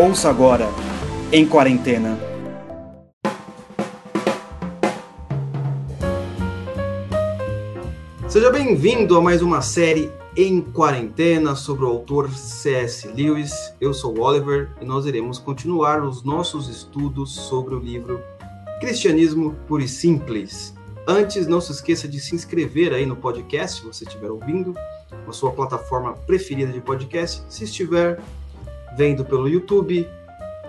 Ouça agora, em quarentena. Seja bem-vindo a mais uma série em quarentena sobre o autor C.S. Lewis. Eu sou o Oliver e nós iremos continuar os nossos estudos sobre o livro Cristianismo Puro e Simples. Antes, não se esqueça de se inscrever aí no podcast, se você estiver ouvindo, na sua plataforma preferida de podcast. Se estiver vendo pelo YouTube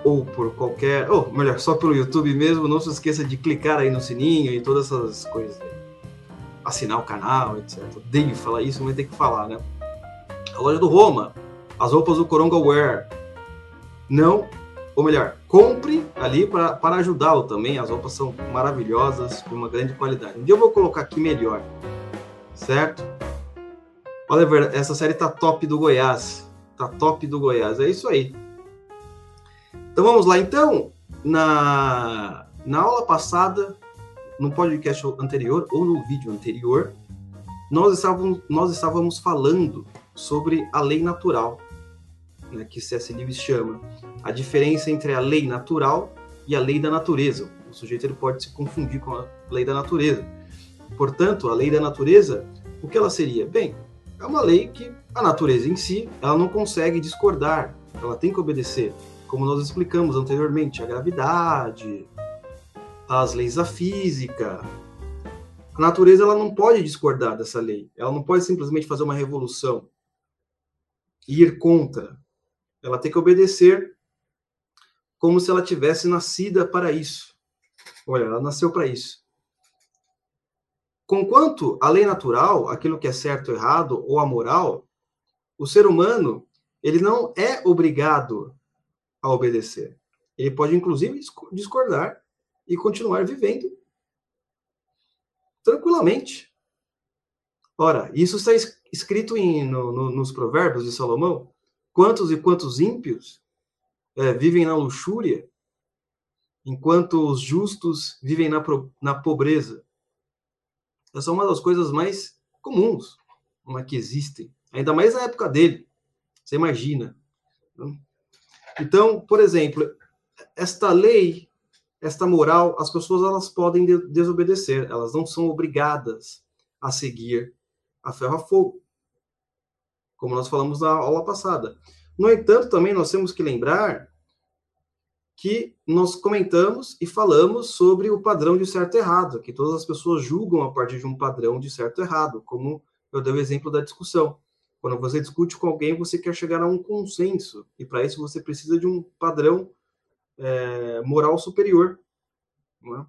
ou por qualquer, ou melhor, só pelo YouTube mesmo, não se esqueça de clicar aí no sininho e todas essas coisas assinar o canal, etc. Odeio falar isso, mas tem que falar, né? A loja do Roma, as roupas do Coronga Wear. Não, ou melhor, compre ali para ajudá-lo também. As roupas são maravilhosas, de uma grande qualidade. Um dia eu vou colocar aqui melhor, certo? Oliver, essa série tá top do Goiás. Tá top do Goiás. É isso aí. Então vamos lá. Então, na, na aula passada, no podcast anterior ou no vídeo anterior, nós estávamos, nós estávamos falando sobre a lei natural, né, que C.S. Lewis chama a diferença entre a lei natural e a lei da natureza. O sujeito ele pode se confundir com a lei da natureza. Portanto, a lei da natureza, o que ela seria? Bem, é uma lei que a natureza em si, ela não consegue discordar, ela tem que obedecer, como nós explicamos anteriormente, a gravidade, as leis da física. A natureza ela não pode discordar dessa lei. Ela não pode simplesmente fazer uma revolução e ir contra. Ela tem que obedecer como se ela tivesse nascida para isso. Olha, ela nasceu para isso. Conquanto a lei natural, aquilo que é certo ou errado, ou a moral, o ser humano, ele não é obrigado a obedecer. Ele pode, inclusive, discordar e continuar vivendo tranquilamente. Ora, isso está escrito em, no, no, nos Provérbios de Salomão. Quantos e quantos ímpios é, vivem na luxúria, enquanto os justos vivem na, na pobreza. Essa é uma das coisas mais comuns uma que existem, ainda mais na época dele. Você imagina. Então, por exemplo, esta lei esta moral, as pessoas elas podem desobedecer, elas não são obrigadas a seguir a ferro a fogo, como nós falamos na aula passada. No entanto, também nós temos que lembrar que nós comentamos e falamos sobre o padrão de certo e errado, que todas as pessoas julgam a partir de um padrão de certo e errado, como eu dei o exemplo da discussão. Quando você discute com alguém, você quer chegar a um consenso, e para isso você precisa de um padrão é, moral superior. É?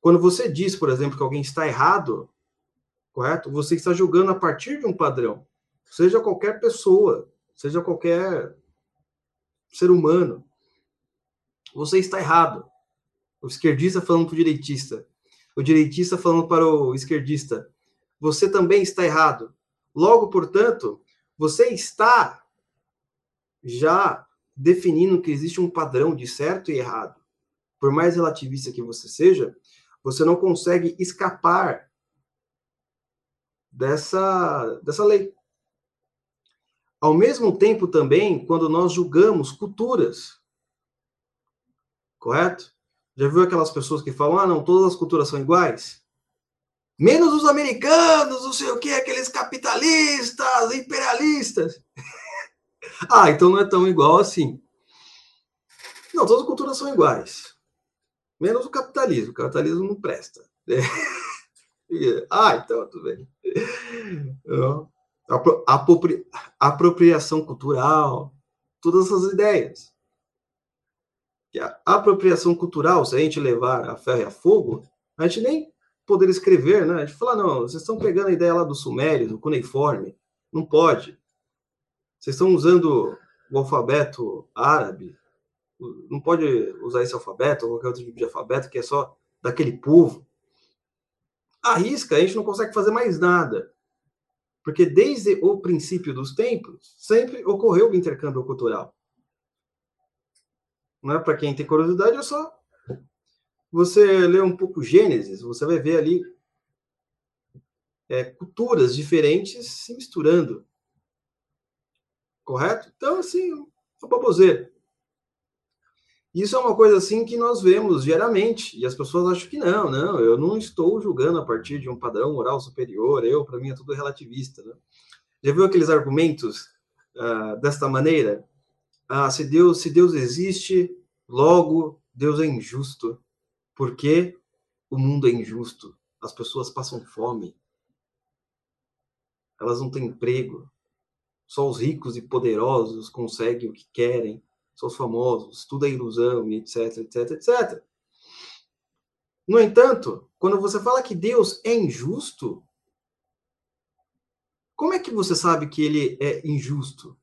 Quando você diz, por exemplo, que alguém está errado, correto? Você está julgando a partir de um padrão. Seja qualquer pessoa, seja qualquer ser humano. Você está errado. O esquerdista falando para o direitista. O direitista falando para o esquerdista. Você também está errado. Logo, portanto, você está já definindo que existe um padrão de certo e errado, por mais relativista que você seja, você não consegue escapar dessa, dessa lei. Ao mesmo tempo, também, quando nós julgamos culturas, correto? Já viu aquelas pessoas que falam, ah, não, todas as culturas são iguais? Menos os americanos, não sei o que, aqueles capitalistas, imperialistas. Ah, então não é tão igual assim. Não, todas as culturas são iguais. Menos o capitalismo. O capitalismo não presta. ah, então tudo bem. Apropri... Apropriação cultural. Todas essas ideias. A apropriação cultural, se a gente levar a ferro e a fogo, a gente nem poder escrever, né? A gente fala, não, vocês estão pegando a ideia lá do Sumério, do cuneiforme. Não pode. Vocês estão usando o alfabeto árabe. Não pode usar esse alfabeto ou qualquer outro tipo de alfabeto que é só daquele povo. Arrisca, a gente não consegue fazer mais nada. Porque desde o princípio dos tempos, sempre ocorreu o intercâmbio cultural. Não é para quem tem curiosidade, é só você ler um pouco Gênesis, você vai ver ali é, culturas diferentes se misturando. Correto? Então, assim, é baboseira. Isso é uma coisa assim que nós vemos diariamente, e as pessoas acham que não, não, eu não estou julgando a partir de um padrão moral superior, eu, para mim, é tudo relativista. Né? Já viu aqueles argumentos uh, desta maneira? Ah, se Deus, se Deus existe, logo Deus é injusto, porque o mundo é injusto, as pessoas passam fome, elas não têm emprego, só os ricos e poderosos conseguem o que querem, são os famosos, tudo é ilusão, etc, etc, etc. No entanto, quando você fala que Deus é injusto, como é que você sabe que ele é injusto?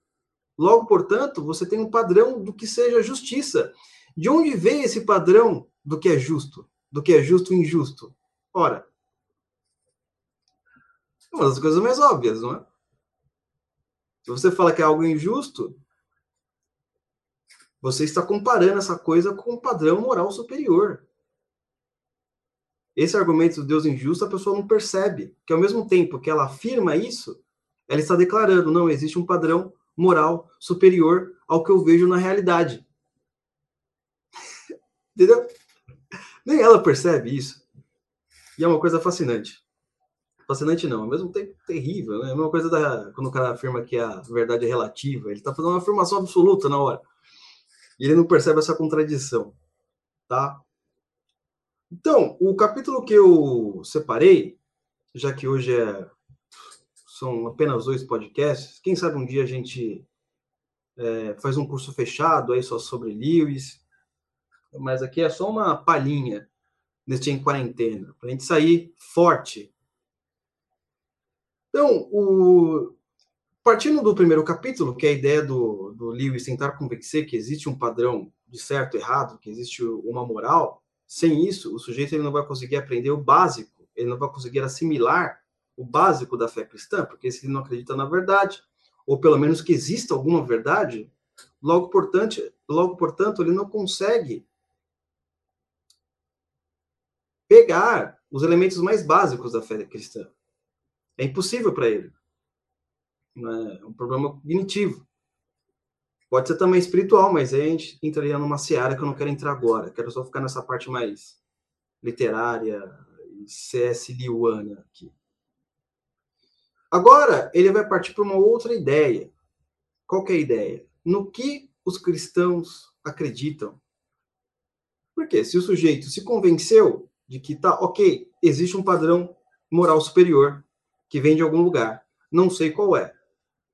Logo, portanto, você tem um padrão do que seja justiça. De onde vem esse padrão do que é justo? Do que é justo e injusto? Ora, é uma das coisas mais óbvias, não é? Se você fala que é algo injusto, você está comparando essa coisa com um padrão moral superior. Esse argumento do Deus injusto, a pessoa não percebe que ao mesmo tempo que ela afirma isso, ela está declarando, não, existe um padrão moral superior ao que eu vejo na realidade. Entendeu? Nem ela percebe isso. E é uma coisa fascinante. Fascinante não, ao mesmo tempo terrível, né? É a mesma coisa da, quando o cara afirma que a verdade é relativa, ele está fazendo uma afirmação absoluta na hora. E ele não percebe essa contradição, tá? Então, o capítulo que eu separei, já que hoje é, são apenas dois podcasts, quem sabe um dia a gente é, faz um curso fechado aí só sobre Lewis, mas aqui é só uma palhinha neste em quarentena, para a gente sair forte. Então, o, partindo do primeiro capítulo, que é a ideia do, do Lewis tentar convencer que existe um padrão de certo e errado, que existe uma moral, sem isso, o sujeito ele não vai conseguir aprender o básico, ele não vai conseguir assimilar o básico da fé cristã, porque se ele não acredita na verdade, ou pelo menos que exista alguma verdade, logo portanto, logo portanto ele não consegue pegar os elementos mais básicos da fé cristã. É impossível para ele né? um problema cognitivo. Pode ser também espiritual, mas aí a gente entraria numa seara que eu não quero entrar agora. Quero só ficar nessa parte mais literária e C.S. Lewiana aqui. Agora, ele vai partir para uma outra ideia. Qual que é a ideia? No que os cristãos acreditam. Porque se o sujeito se convenceu de que tá ok, existe um padrão moral superior que vem de algum lugar, não sei qual é.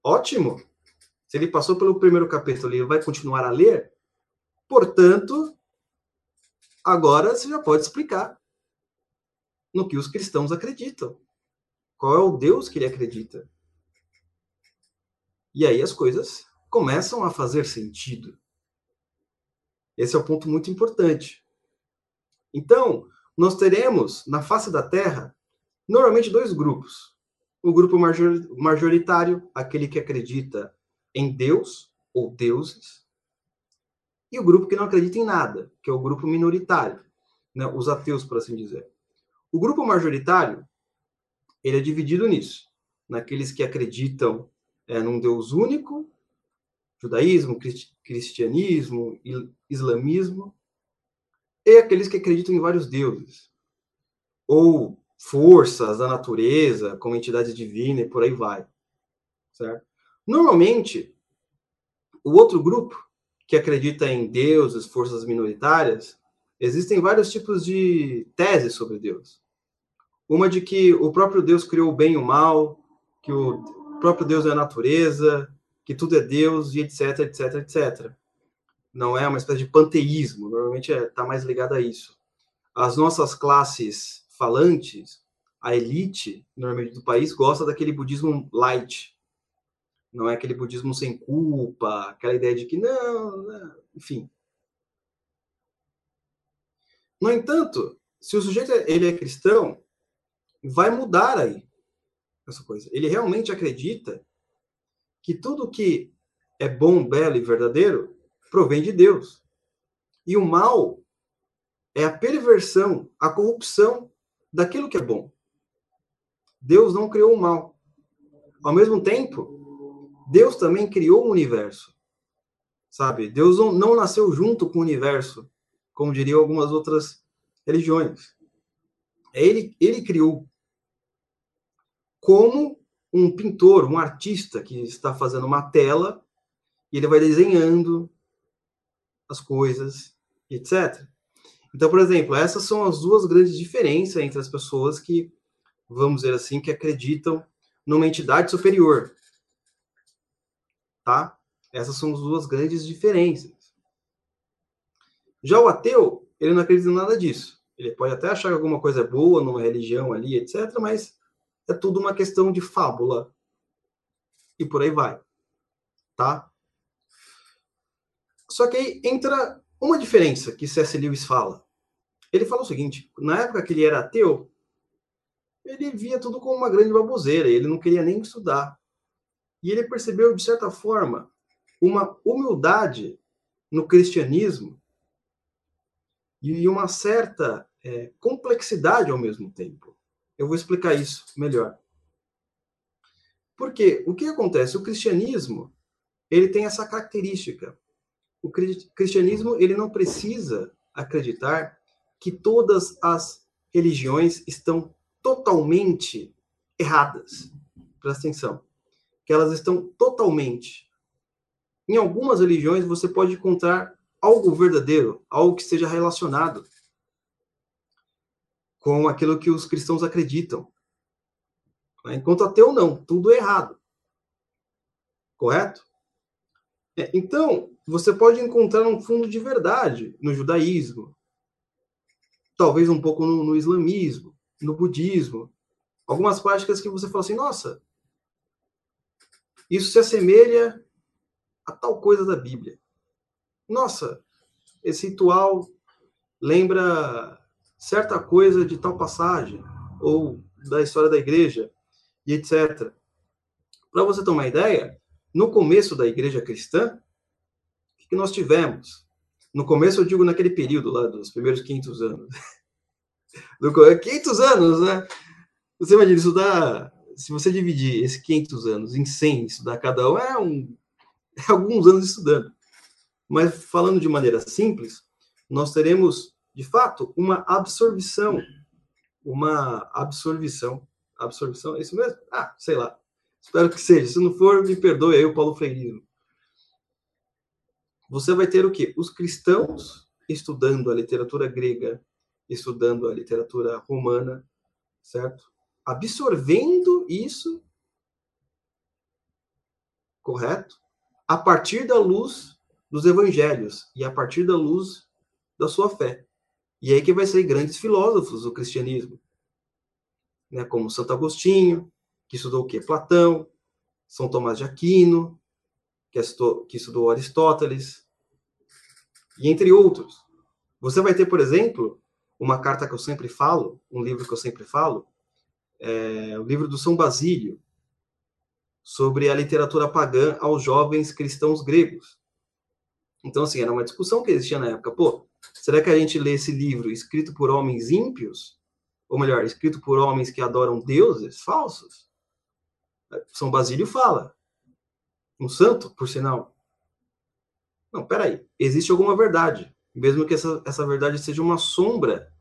Ótimo. Se ele passou pelo primeiro capítulo e vai continuar a ler, portanto, agora você já pode explicar no que os cristãos acreditam. Qual é o Deus que ele acredita? E aí as coisas começam a fazer sentido. Esse é o um ponto muito importante. Então, nós teremos na face da Terra normalmente dois grupos o grupo majoritário, aquele que acredita em Deus ou deuses, e o grupo que não acredita em nada, que é o grupo minoritário, né? os ateus, por assim dizer. O grupo majoritário, ele é dividido nisso, naqueles que acreditam é, num Deus único, judaísmo, cristianismo, islamismo, e aqueles que acreditam em vários deuses, ou forças da natureza, como entidade divina e por aí vai. Certo? Normalmente, o outro grupo, que acredita em deuses, forças minoritárias, existem vários tipos de teses sobre Deus. Uma de que o próprio Deus criou o bem e o mal, que o próprio Deus é a natureza, que tudo é Deus, e etc, etc, etc. Não é uma espécie de panteísmo, normalmente está é, tá mais ligado a isso. As nossas classes falantes, a elite, normalmente, do país, gosta daquele budismo light. Não é aquele budismo sem culpa, aquela ideia de que não, não enfim. No entanto, se o sujeito ele é cristão, vai mudar aí essa coisa. Ele realmente acredita que tudo que é bom, belo e verdadeiro provém de Deus. E o mal é a perversão, a corrupção daquilo que é bom. Deus não criou o mal. Ao mesmo tempo, Deus também criou o universo. Sabe? Deus não, não nasceu junto com o universo, como diriam algumas outras religiões. Ele, ele criou como um pintor, um artista que está fazendo uma tela e ele vai desenhando as coisas, etc. Então, por exemplo, essas são as duas grandes diferenças entre as pessoas que, vamos dizer assim, que acreditam numa entidade superior. Tá? Essas são as duas grandes diferenças. Já o ateu, ele não acredita em nada disso. Ele pode até achar que alguma coisa é boa numa religião ali, etc., mas é tudo uma questão de fábula. E por aí vai. Tá? Só que aí entra uma diferença que C.S. Lewis fala. Ele fala o seguinte: na época que ele era ateu, ele via tudo como uma grande baboseira, ele não queria nem estudar. E ele percebeu, de certa forma, uma humildade no cristianismo e uma certa é, complexidade ao mesmo tempo. Eu vou explicar isso melhor. Porque o que acontece? O cristianismo ele tem essa característica. O cristianismo ele não precisa acreditar que todas as religiões estão totalmente erradas. Presta atenção. Que elas estão totalmente. Em algumas religiões você pode encontrar algo verdadeiro, algo que seja relacionado com aquilo que os cristãos acreditam. Enquanto ateu, não, tudo é errado. Correto? É, então, você pode encontrar um fundo de verdade no judaísmo, talvez um pouco no, no islamismo, no budismo, algumas práticas que você fala assim, nossa, isso se assemelha a tal coisa da Bíblia. Nossa, esse ritual lembra certa coisa de tal passagem, ou da história da igreja, e etc. Para você ter uma ideia, no começo da igreja cristã, o que nós tivemos? No começo, eu digo naquele período lá dos primeiros 500 anos. Do, 500 anos, né? Você imagina, isso dá. Se você dividir esses 500 anos em 100, estudar cada um, é, um, é alguns anos estudando. Mas falando de maneira simples, nós teremos de fato, uma absorção. Uma absorção. Absorção, é isso mesmo? Ah, sei lá. Espero que seja. Se não for, me perdoe aí o Paulo Freire. Você vai ter o quê? Os cristãos estudando a literatura grega, estudando a literatura romana, certo? Absorvendo isso, correto? A partir da luz dos evangelhos e a partir da luz da sua fé. E aí que vai ser grandes filósofos do cristianismo, né, como Santo Agostinho, que estudou o quê? Platão, São Tomás de Aquino, que estudou, que estudou Aristóteles, e entre outros. Você vai ter, por exemplo, uma carta que eu sempre falo, um livro que eu sempre falo, é o livro do São Basílio, sobre a literatura pagã aos jovens cristãos gregos. Então, assim, era uma discussão que existia na época. Pô, será que a gente lê esse livro escrito por homens ímpios? Ou melhor, escrito por homens que adoram deuses falsos? São Basílio fala. Um santo, por sinal. Não, peraí. Existe alguma verdade. Mesmo que essa, essa verdade seja uma sombra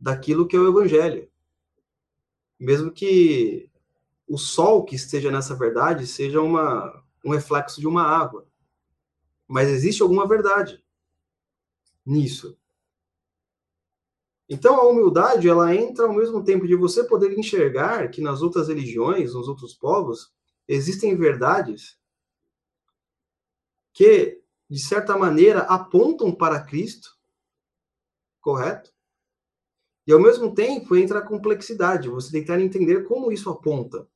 daquilo que é o evangelho. Mesmo que o sol que esteja nessa verdade seja uma, um reflexo de uma água. Mas existe alguma verdade nisso. Então a humildade ela entra ao mesmo tempo de você poder enxergar que nas outras religiões, nos outros povos, existem verdades que de certa maneira apontam para Cristo, correto? E ao mesmo tempo entra a complexidade, você tentar entender como isso aponta.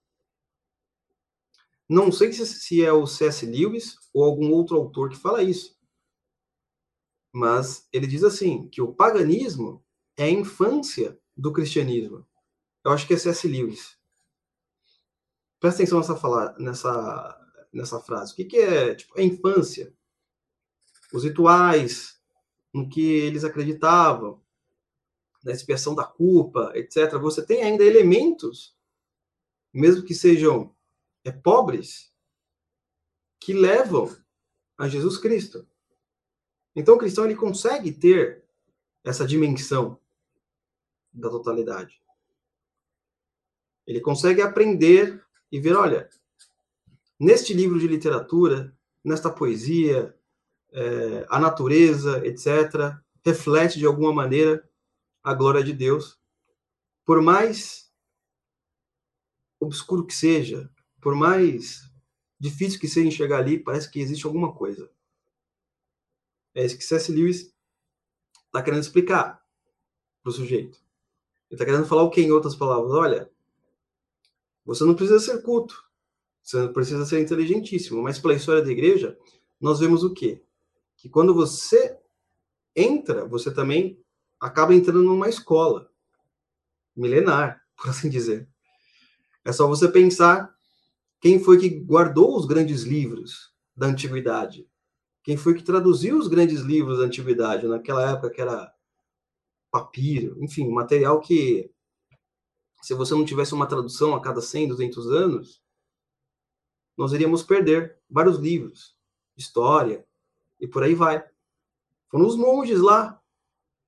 Não sei se é o C.S. Lewis ou algum outro autor que fala isso. Mas ele diz assim, que o paganismo é a infância do cristianismo. Eu acho que é C.S. Lewis. Presta atenção nessa, fala, nessa, nessa frase. O que, que é tipo, a infância? Os rituais, no que eles acreditavam, na expiação da culpa, etc. Você tem ainda elementos, mesmo que sejam é, pobres que levam a Jesus Cristo. Então o cristão ele consegue ter essa dimensão da totalidade. Ele consegue aprender e ver, olha, neste livro de literatura, nesta poesia, é, a natureza, etc., reflete de alguma maneira a glória de Deus. Por mais obscuro que seja, por mais difícil que seja enxergar ali, parece que existe alguma coisa. É isso que C.S. Lewis está querendo explicar para o sujeito. Ele está querendo falar o que em outras palavras? Olha, você não precisa ser culto, você não precisa ser inteligentíssimo, mas pela história da igreja, nós vemos o quê? Que quando você entra, você também acaba entrando numa escola milenar, por assim dizer. É só você pensar quem foi que guardou os grandes livros da antiguidade. Quem foi que traduziu os grandes livros da antiguidade, naquela época que era papiro, enfim, material que, se você não tivesse uma tradução a cada 100, 200 anos, nós iríamos perder vários livros, história, e por aí vai. Foram os monges lá.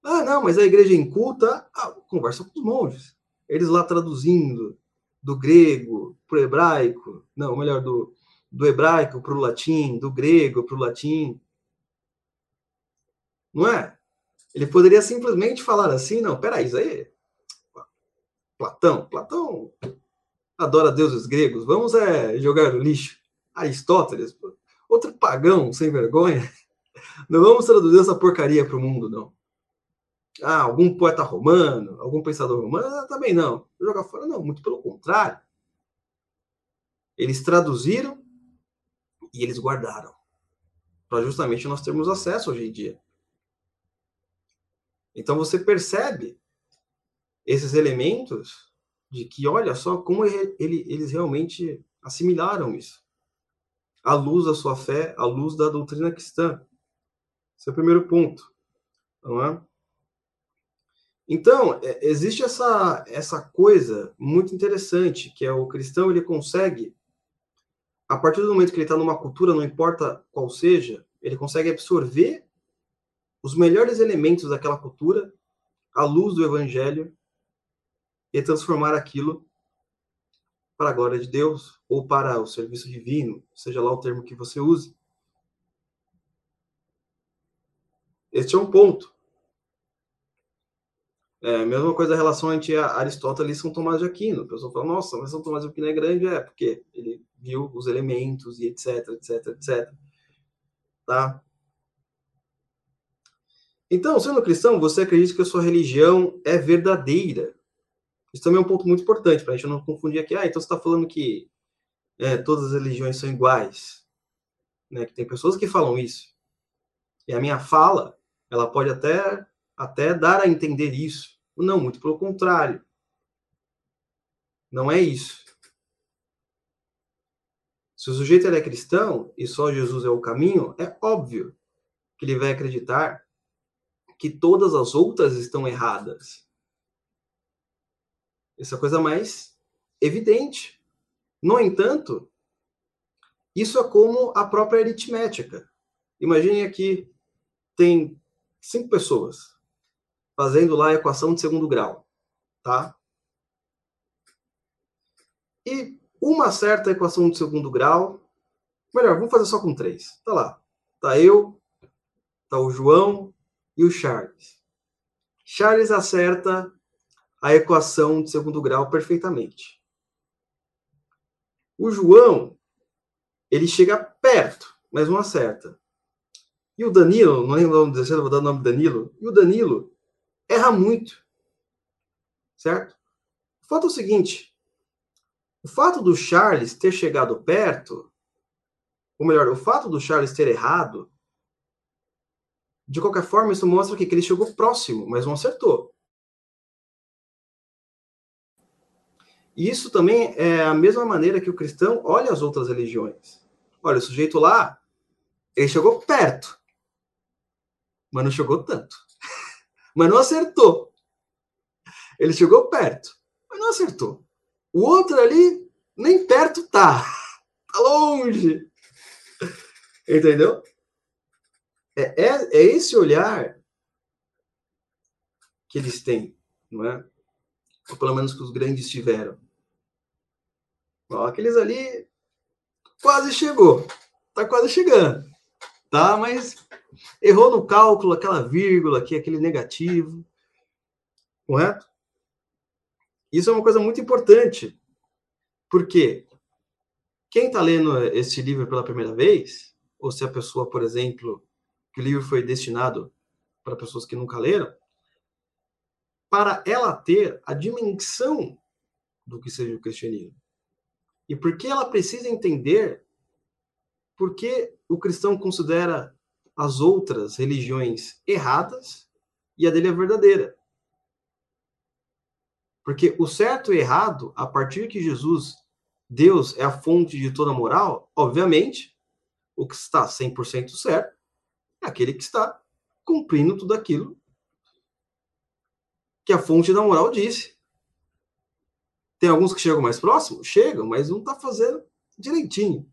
Ah, não, mas a igreja inculta, ah, conversa com os monges. Eles lá traduzindo do grego para o hebraico, não, melhor, do, do hebraico para o latim, do grego para o latim. Não é? Ele poderia simplesmente falar assim, não, peraí, isso aí. Platão, Platão adora deuses gregos, vamos é, jogar no lixo. Aristóteles, outro pagão sem vergonha. Não vamos traduzir essa porcaria para o mundo, não. Ah, algum poeta romano, algum pensador romano, ah, também não. Jogar fora, não, muito pelo contrário. Eles traduziram e eles guardaram. Para justamente nós termos acesso hoje em dia. Então você percebe esses elementos de que, olha só, como ele, ele, eles realmente assimilaram isso. À luz da sua fé, à luz da doutrina cristã. Esse é o primeiro ponto. Não é? Então, é, existe essa, essa coisa muito interessante, que é o cristão, ele consegue, a partir do momento que ele está numa cultura, não importa qual seja, ele consegue absorver os melhores elementos daquela cultura à luz do evangelho e transformar aquilo para a glória de Deus ou para o serviço divino, seja lá o termo que você use. Este é um ponto. É, mesma coisa a relação entre Aristóteles e São Tomás de Aquino. O pessoal fala, nossa, mas São Tomás de Aquino é grande, é, porque ele viu os elementos e etc, etc, etc. Tá? Então, sendo cristão, você acredita que a sua religião é verdadeira. Isso também é um ponto muito importante, para a gente não confundir aqui. Ah, então você está falando que é, todas as religiões são iguais. Né? Que tem pessoas que falam isso. E a minha fala, ela pode até até dar a entender isso. Não, muito pelo contrário. Não é isso. Se o sujeito é cristão e só Jesus é o caminho, é óbvio que ele vai acreditar que todas as outras estão erradas. Essa é a coisa mais evidente. No entanto, isso é como a própria aritmética. Imagine aqui, tem cinco pessoas fazendo lá a equação de segundo grau, tá? E uma certa equação de segundo grau, melhor, vamos fazer só com três. Tá lá. Tá eu, tá o João e o Charles. Charles acerta a equação de segundo grau perfeitamente. O João, ele chega perto, mas não acerta. E o Danilo, não lembro o nome vou dar o nome Danilo. E o Danilo, erra muito. Certo? O fato é o seguinte: o fato do Charles ter chegado perto, ou melhor, o fato do Charles ter errado, de qualquer forma, isso mostra que ele chegou próximo, mas não acertou. E isso também é a mesma maneira que o cristão olha as outras religiões. Olha, o sujeito lá, ele chegou perto, mas não chegou tanto mas não acertou. Ele chegou perto, mas não acertou. O outro ali, nem perto tá. Tá longe. Entendeu? É, é, é esse olhar que eles têm, não é? Ou pelo menos que os grandes tiveram. Ó, aqueles ali quase chegou, tá quase chegando, tá? Mas errou no cálculo, aquela vírgula aqui, aquele negativo, correto? Isso é uma coisa muito importante, porque quem está lendo esse livro pela primeira vez, ou se a pessoa, por exemplo, que o livro foi destinado para pessoas que nunca leram, para ela ter a dimensão do que seja o cristianismo. E porque ela precisa entender por que o cristão considera as outras religiões erradas e a dele é verdadeira. Porque o certo e errado, a partir que Jesus, Deus, é a fonte de toda moral, obviamente, o que está 100% certo é aquele que está cumprindo tudo aquilo que a fonte da moral disse. Tem alguns que chegam mais próximo? Chegam, mas não está fazendo direitinho.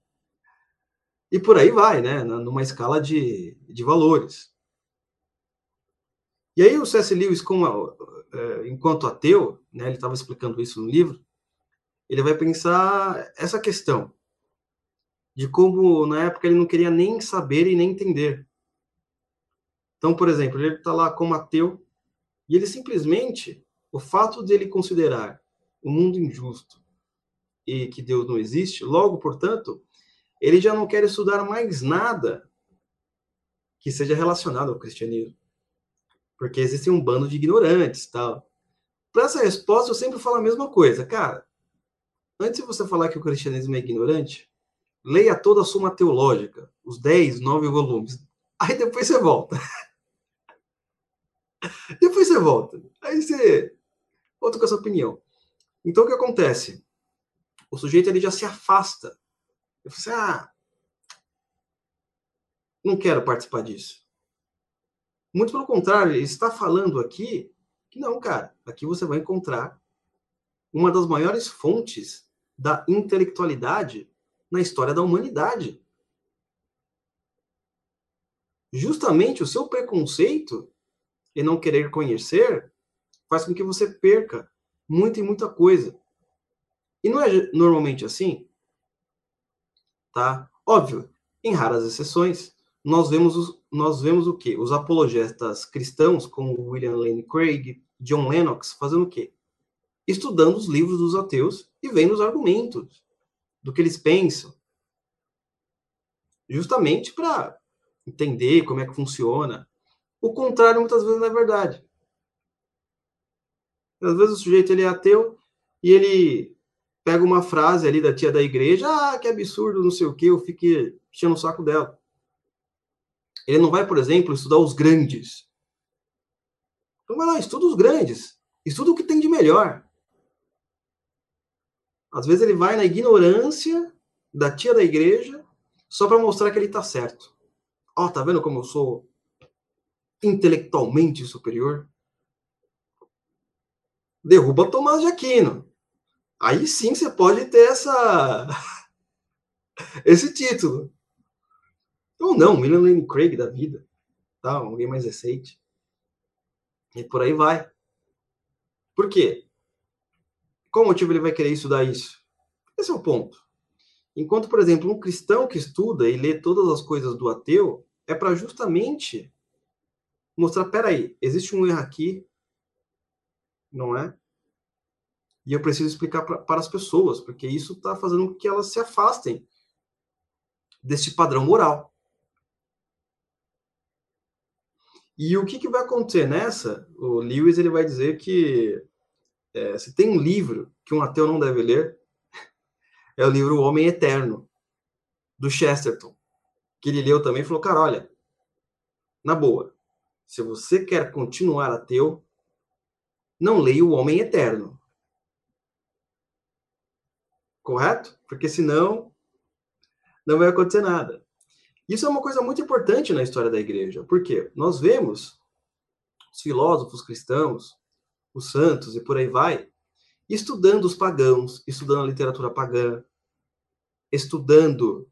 E por aí vai, né? Numa escala de, de valores. E aí o C.S. Lewis, como, é, enquanto ateu, né, ele estava explicando isso no livro, ele vai pensar essa questão de como na época ele não queria nem saber e nem entender. Então, por exemplo, ele está lá como ateu e ele simplesmente, o fato de ele considerar o mundo injusto e que Deus não existe, logo, portanto, ele já não quer estudar mais nada que seja relacionado ao cristianismo. Porque existe um bando de ignorantes, tal. Para essa resposta, eu sempre falo a mesma coisa. Cara, antes de você falar que o cristianismo é ignorante, leia toda a Suma Teológica, os 10, 9 volumes. Aí depois você volta. Depois você volta. Aí você volta com a sua opinião. Então o que acontece? O sujeito ele já se afasta. Ele fala assim, ah, não quero participar disso. Muito pelo contrário, ele está falando aqui que não, cara, aqui você vai encontrar uma das maiores fontes da intelectualidade na história da humanidade. Justamente o seu preconceito e não querer conhecer faz com que você perca muita e muita coisa. E não é normalmente assim, tá? Óbvio, em raras exceções, nós vemos, os, nós vemos o quê? Os apologetas cristãos, como William Lane Craig, John Lennox, fazendo o quê? Estudando os livros dos ateus e vendo os argumentos do que eles pensam. Justamente para entender como é que funciona, o contrário muitas vezes não é verdade. Às vezes o sujeito ele é ateu e ele pega uma frase ali da tia da igreja, ah, que absurdo, não sei o que, eu fico enchendo o saco dela. Ele não vai, por exemplo, estudar os grandes. Então vai lá, estuda os grandes. Estuda o que tem de melhor. Às vezes ele vai na ignorância da tia da igreja só para mostrar que ele está certo. Ó, oh, tá vendo como eu sou intelectualmente superior, derruba Tomás de Aquino. Aí sim você pode ter essa esse título. Ou não, William Lane Craig da vida, tá? Alguém mais recente. E por aí vai. Por quê? Qual motivo ele vai querer estudar isso? Esse é o ponto. Enquanto, por exemplo, um cristão que estuda e lê todas as coisas do ateu, é para justamente mostrar, peraí, existe um erro aqui, não é? E eu preciso explicar pra, para as pessoas, porque isso está fazendo com que elas se afastem desse padrão moral. E o que, que vai acontecer nessa? O Lewis ele vai dizer que é, se tem um livro que um ateu não deve ler, é o livro O Homem Eterno, do Chesterton, que ele leu também e falou, cara, olha, na boa, se você quer continuar ateu, não leia o Homem Eterno. Correto? Porque senão não vai acontecer nada. Isso é uma coisa muito importante na história da igreja, porque nós vemos os filósofos cristãos, os santos e por aí vai, estudando os pagãos, estudando a literatura pagã, estudando,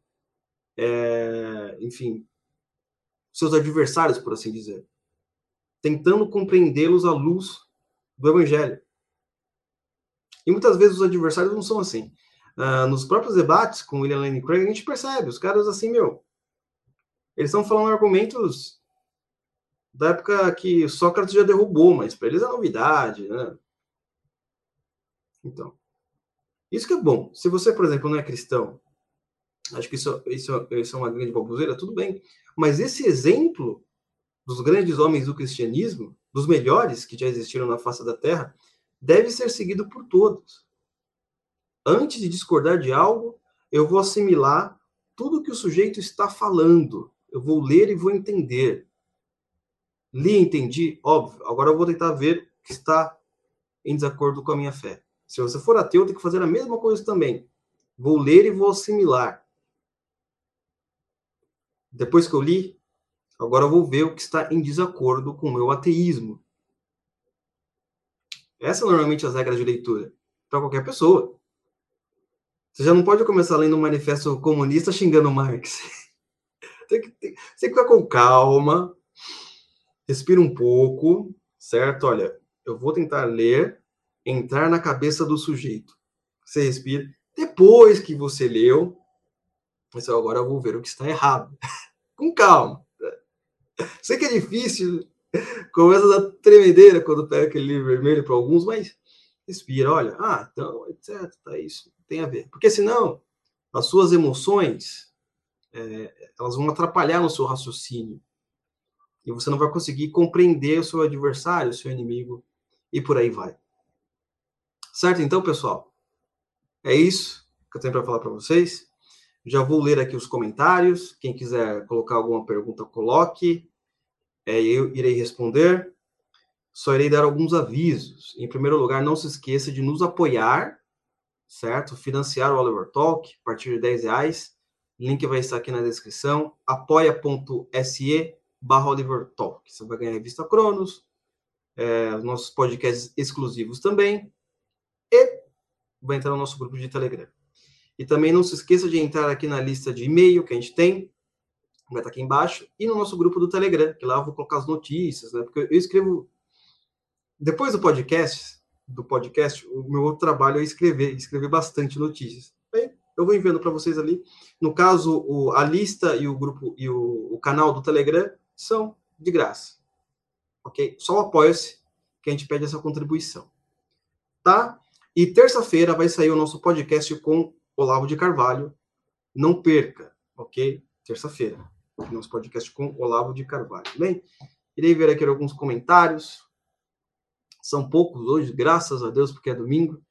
é, enfim, seus adversários, por assim dizer, tentando compreendê-los à luz do Evangelho. E muitas vezes os adversários não são assim. Uh, nos próprios debates com William Lane Craig, a gente percebe, os caras assim, meu, eles estão falando argumentos da época que Sócrates já derrubou, mas para eles é novidade, né? Então, isso que é bom. Se você, por exemplo, não é cristão, acho que isso, isso, isso é uma grande baboseira, tudo bem. Mas esse exemplo dos grandes homens do cristianismo, dos melhores que já existiram na face da terra, deve ser seguido por todos. Antes de discordar de algo, eu vou assimilar tudo que o sujeito está falando. Eu vou ler e vou entender. Li, entendi, óbvio. Agora eu vou tentar ver que está em desacordo com a minha fé. Se você for ateu, tem que fazer a mesma coisa também. Vou ler e vou assimilar. Depois que eu li, agora eu vou ver o que está em desacordo com o meu ateísmo. Essas normalmente as regras de leitura para qualquer pessoa. Você já não pode começar lendo um manifesto comunista xingando Marx. tem, que, tem, tem que ficar com calma, respira um pouco, certo? Olha, eu vou tentar ler, entrar na cabeça do sujeito. Você respira. Depois que você leu, agora eu vou ver o que está errado. com calma. Sei que é difícil, começa a dar tremedeira quando pega aquele livro vermelho para alguns, mas respira, olha, ah, então, etc, tá isso, tem a ver. Porque senão, as suas emoções, é, elas vão atrapalhar no seu raciocínio. E você não vai conseguir compreender o seu adversário, o seu inimigo, e por aí vai. Certo, então, pessoal? É isso que eu tenho para falar para vocês. Já vou ler aqui os comentários. Quem quiser colocar alguma pergunta, coloque é, eu irei responder. Só irei dar alguns avisos. Em primeiro lugar, não se esqueça de nos apoiar, certo? Financiar o Oliver Talk a partir de 10 reais. Link vai estar aqui na descrição. apoia.se barra Oliver Talk. Você vai ganhar a revista Cronos, é, nossos podcasts exclusivos também. E vai entrar no nosso grupo de Telegram. E também não se esqueça de entrar aqui na lista de e-mail que a gente tem, vai estar aqui embaixo, e no nosso grupo do Telegram, que lá eu vou colocar as notícias, né? Porque eu escrevo. Depois do podcast, do podcast, o meu outro trabalho é escrever, escrever bastante notícias. Aí eu vou enviando para vocês ali. No caso, o, a lista e o grupo e o, o canal do Telegram são de graça. Ok? Só apoia-se que a gente pede essa contribuição. Tá? E terça-feira vai sair o nosso podcast com Olavo de Carvalho. Não perca, ok? Terça-feira nosso podcast com Olavo de Carvalho. Bem, irei ver aqui alguns comentários. São poucos hoje, graças a Deus, porque é domingo.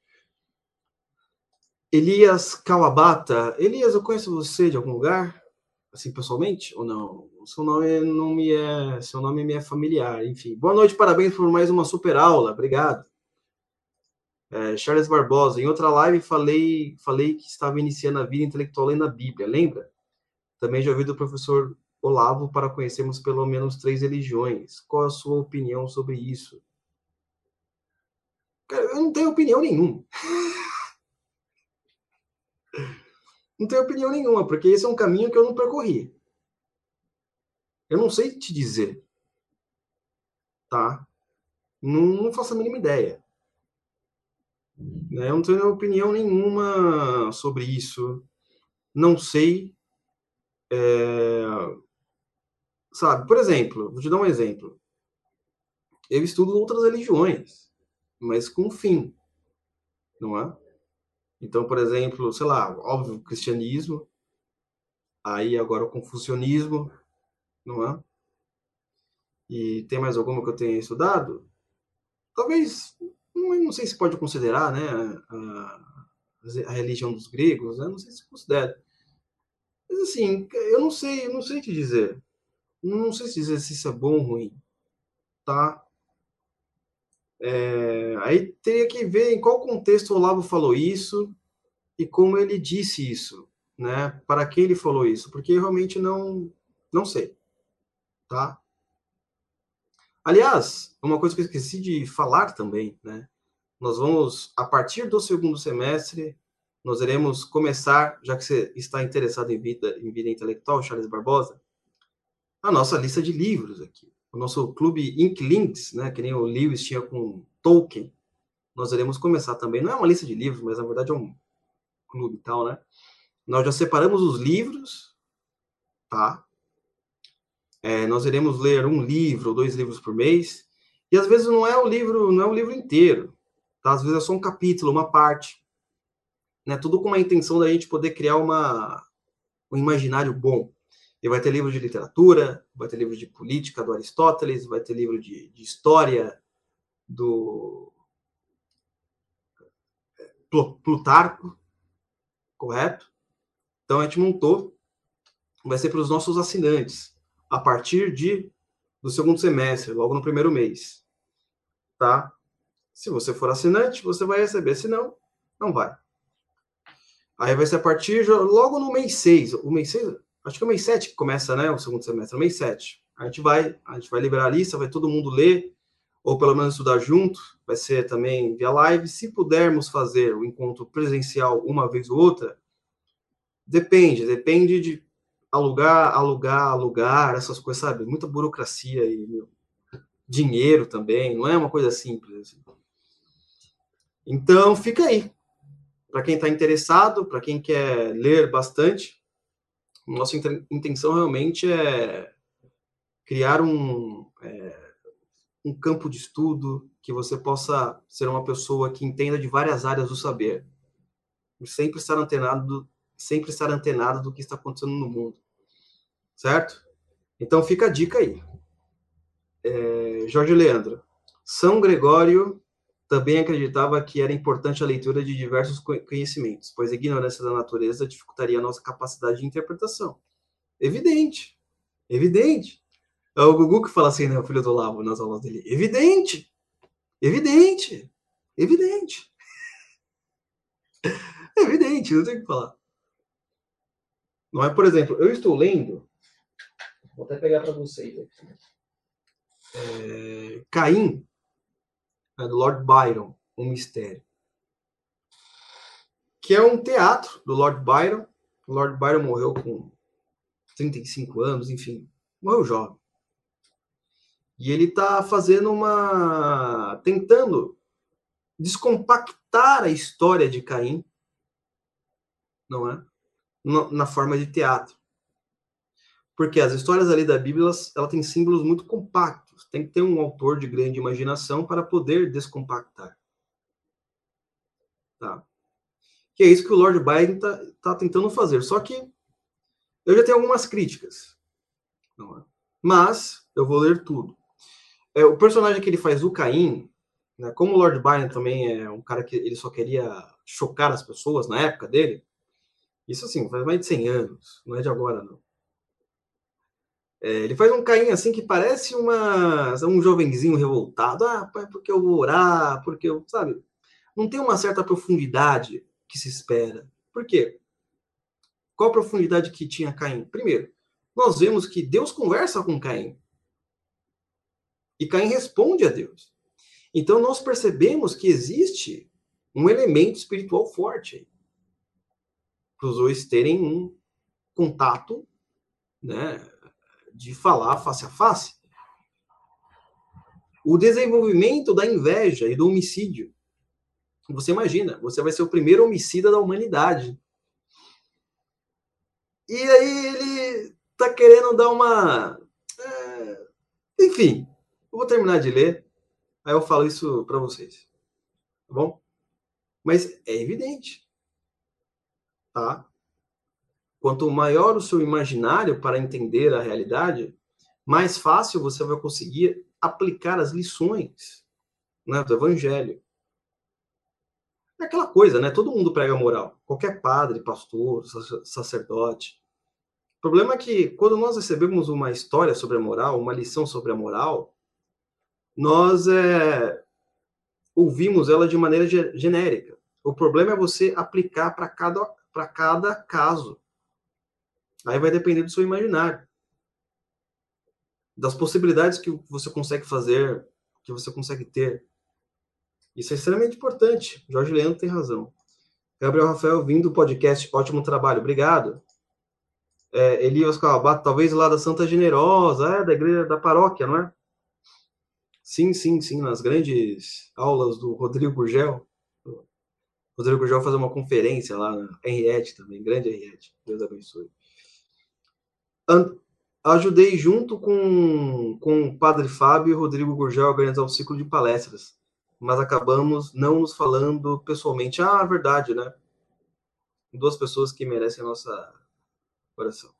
Elias Kawabata. Elias, eu conheço você de algum lugar? Assim, pessoalmente? Ou não? Seu nome não me é, seu nome me é familiar, enfim. Boa noite, parabéns por mais uma super aula. Obrigado. É, Charles Barbosa, em outra live falei, falei que estava iniciando a vida intelectual lendo a Bíblia, lembra? Também já ouvi do professor Olavo para conhecermos pelo menos três religiões. Qual a sua opinião sobre isso? Cara, eu não tenho opinião nenhuma. não tenho opinião nenhuma, porque esse é um caminho que eu não percorri. Eu não sei te dizer. Tá? Não, não faço a mínima ideia. Né? Eu não tenho opinião nenhuma sobre isso. Não sei é, sabe, por exemplo, vou te dar um exemplo. Eu estudo outras religiões, mas com fim, não é? Então, por exemplo, sei lá, óbvio, o cristianismo, aí agora o confucionismo, não é? E tem mais alguma que eu tenha estudado? Talvez, não, não sei se pode considerar, né, a, a religião dos gregos, né? não sei se considera. Mas assim, eu não sei, eu não sei te dizer. Não sei se dizer se isso é bom ou ruim, tá? É, aí teria que ver em qual contexto o Olavo falou isso e como ele disse isso, né? Para quem ele falou isso, porque eu realmente não não sei, tá? Aliás, uma coisa que eu esqueci de falar também, né? Nós vamos a partir do segundo semestre nós iremos começar, já que você está interessado em vida, em vida intelectual, Charles Barbosa, a nossa lista de livros aqui. O nosso clube Inklings, né, que nem o Lewis tinha com Tolkien, nós iremos começar também. Não é uma lista de livros, mas na verdade é um clube e tal, né? Nós já separamos os livros, tá? É, nós iremos ler um livro ou dois livros por mês. E às vezes não é o livro, não é o livro inteiro, tá? Às vezes é só um capítulo, uma parte, né? Tudo com a intenção da gente poder criar uma um imaginário bom. E vai ter livro de literatura, vai ter livro de política do Aristóteles, vai ter livro de, de história do Plutarco, correto? Então a gente montou, vai ser para os nossos assinantes, a partir de do segundo semestre, logo no primeiro mês, tá? Se você for assinante, você vai receber, se não, não vai. Aí vai ser a partir, logo no mês 6, o mês 6, acho que é o mês 7 que começa, né, o segundo semestre, o mês 7. A gente vai, a gente vai liberar a lista, vai todo mundo ler, ou pelo menos estudar junto, vai ser também via live. Se pudermos fazer o encontro presencial uma vez ou outra, depende, depende de alugar, alugar, alugar, essas coisas, sabe? Muita burocracia e meu, dinheiro também, não é uma coisa simples. Assim. Então, fica aí. Para quem está interessado, para quem quer ler bastante, nossa intenção realmente é criar um. É, um campo de estudo, que você possa ser uma pessoa que entenda de várias áreas do saber. Sempre estar antenado do, sempre estar antenado do que está acontecendo no mundo. Certo? Então fica a dica aí. É, Jorge Leandro. São Gregório também acreditava que era importante a leitura de diversos conhecimentos, pois a ignorância da natureza dificultaria a nossa capacidade de interpretação. Evidente. Evidente. É o Gugu que fala assim, né? O filho do Lavo nas aulas dele. Evidente! Evidente! Evidente! Evidente, não tem o que falar. Não é, por exemplo, eu estou lendo. Vou até pegar para vocês aqui. É, Caim, do Lord Byron, Um Mistério. Que é um teatro do Lord Byron. O Lord Byron morreu com 35 anos, enfim, morreu jovem. E ele está fazendo uma. tentando descompactar a história de Caim, não é? Na forma de teatro. Porque as histórias ali da Bíblia, ela tem símbolos muito compactos. Tem que ter um autor de grande imaginação para poder descompactar. Tá? Que é isso que o Lord Biden está tá tentando fazer. Só que eu já tenho algumas críticas. É? Mas eu vou ler tudo. É, o personagem que ele faz, o Caim, né, como o Lord Byron também é um cara que ele só queria chocar as pessoas na época dele, isso assim, faz mais de 100 anos, não é de agora, não. É, ele faz um Caim assim que parece uma, um jovenzinho revoltado. Ah, pai, porque eu vou orar, porque eu, sabe? Não tem uma certa profundidade que se espera. Por quê? Qual a profundidade que tinha Caim? Primeiro, nós vemos que Deus conversa com Caim. E Caim responde a Deus. Então nós percebemos que existe um elemento espiritual forte para os dois terem um contato, né, de falar face a face. O desenvolvimento da inveja e do homicídio. Você imagina, você vai ser o primeiro homicida da humanidade. E aí ele tá querendo dar uma. É, enfim, eu vou terminar de ler, aí eu falo isso para vocês. Tá bom? Mas é evidente. Tá? Quanto maior o seu imaginário para entender a realidade, mais fácil você vai conseguir aplicar as lições né, do evangelho. É aquela coisa, né? Todo mundo prega moral. Qualquer padre, pastor, sacerdote. O problema é que quando nós recebemos uma história sobre a moral, uma lição sobre a moral, nós é, ouvimos ela de maneira genérica. O problema é você aplicar para cada, cada caso. Aí vai depender do seu imaginário. Das possibilidades que você consegue fazer, que você consegue ter. Isso é extremamente importante. Jorge Leandro tem razão. Gabriel Rafael, vindo do podcast, ótimo trabalho. Obrigado. é, Elias Calabato, talvez lá da Santa Generosa, é, da igreja da paróquia, não é? Sim, sim, sim, nas grandes aulas do Rodrigo Gurgel. O Rodrigo Gurgel fazer uma conferência lá na Henriette também, grande Henriette, Deus abençoe. Ajudei junto com, com o Padre Fábio e Rodrigo Gurgel a organizar um ciclo de palestras, mas acabamos não nos falando pessoalmente. Ah, verdade, né? Duas pessoas que merecem a nossa oração.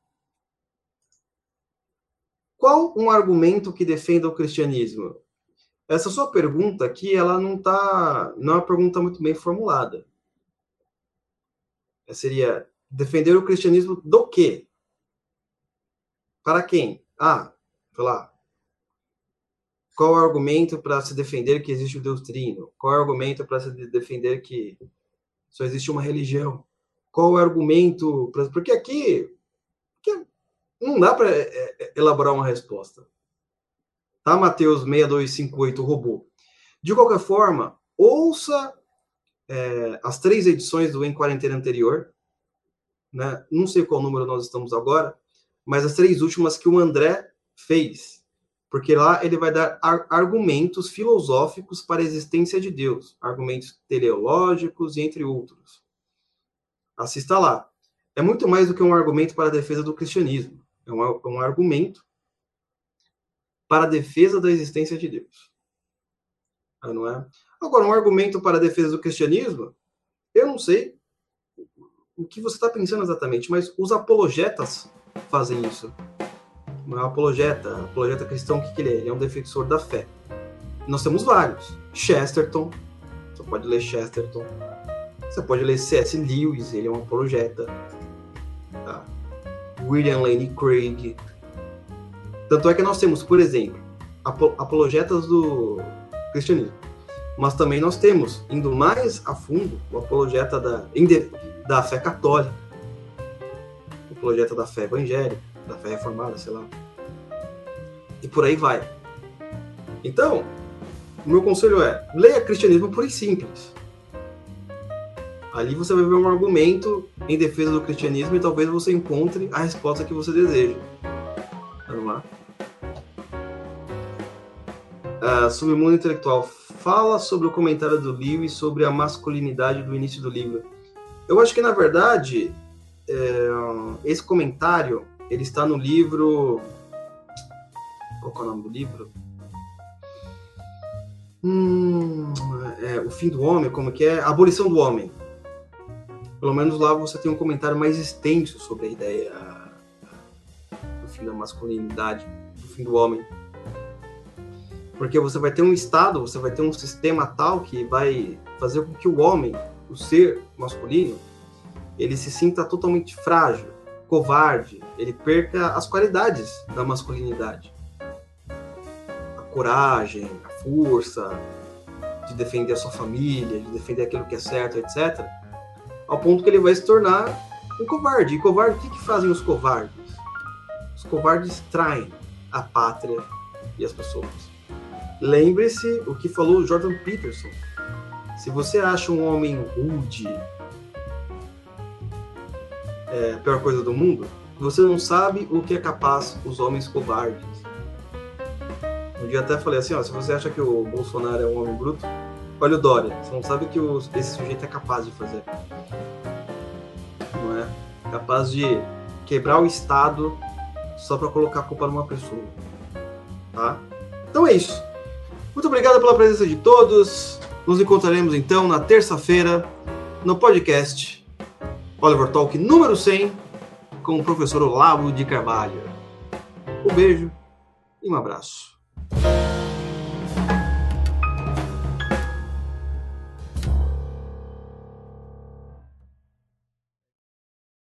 Qual um argumento que defenda o cristianismo? Essa sua pergunta aqui, ela não tá, não é uma pergunta muito bem formulada. Seria defender o cristianismo do quê? Para quem? Ah, sei lá. Qual o argumento para se defender que existe o Deus Trino? Qual o argumento para se defender que só existe uma religião? Qual o argumento? Pra... Porque aqui porque não dá para é, é, elaborar uma resposta. Tá, Mateus 6258, robô. De qualquer forma, ouça é, as três edições do Em Quarentena anterior. Né? Não sei qual número nós estamos agora, mas as três últimas que o André fez. Porque lá ele vai dar ar argumentos filosóficos para a existência de Deus, argumentos teleológicos e entre outros. Assista lá é muito mais do que um argumento para a defesa do cristianismo. É um, é um argumento para a defesa da existência de Deus. Ah, não é? Agora, um argumento para a defesa do cristianismo, eu não sei o que você está pensando exatamente, mas os apologetas fazem isso. É um apologeta. Apologeta cristão, o que, que ele é? Ele é um defensor da fé. Nós temos vários. Chesterton, você pode ler Chesterton. Você pode ler C.S. Lewis, ele é um apologeta. William Lane Craig. Tanto é que nós temos, por exemplo, apologetas do cristianismo. Mas também nós temos, indo mais a fundo, o apologeta da, da fé católica, o apologeta da fé evangélica, da fé reformada, sei lá. E por aí vai. Então, o meu conselho é, leia cristianismo por e simples. Ali você vai ver um argumento em defesa do cristianismo e talvez você encontre a resposta que você deseja. Vamos lá. Uh, Submundo Intelectual fala sobre o comentário do Lewis sobre a masculinidade do início do livro. Eu acho que, na verdade, é, esse comentário ele está no livro... Qual é o nome do livro? Hum, é, o fim do homem, como que é? A abolição do homem pelo menos lá você tem um comentário mais extenso sobre a ideia do fim da masculinidade, do fim do homem. Porque você vai ter um estado, você vai ter um sistema tal que vai fazer com que o homem, o ser masculino, ele se sinta totalmente frágil, covarde, ele perca as qualidades da masculinidade. A coragem, a força de defender a sua família, de defender aquilo que é certo, etc ao ponto que ele vai se tornar um covarde. E covarde, o que, que fazem os covardes? Os covardes traem a pátria e as pessoas. Lembre-se o que falou Jordan Peterson. Se você acha um homem rude é, pior coisa do mundo, você não sabe o que é capaz os homens covardes. Um dia até falei assim, ó, se você acha que o Bolsonaro é um homem bruto, Olha o Dória, você não sabe o que o, esse sujeito é capaz de fazer. Não é? Capaz de quebrar o Estado só para colocar a culpa numa pessoa. Tá? Então é isso. Muito obrigado pela presença de todos. Nos encontraremos então na terça-feira no podcast Oliver Talk número 100 com o professor Olavo de Carvalho. Um beijo e um abraço.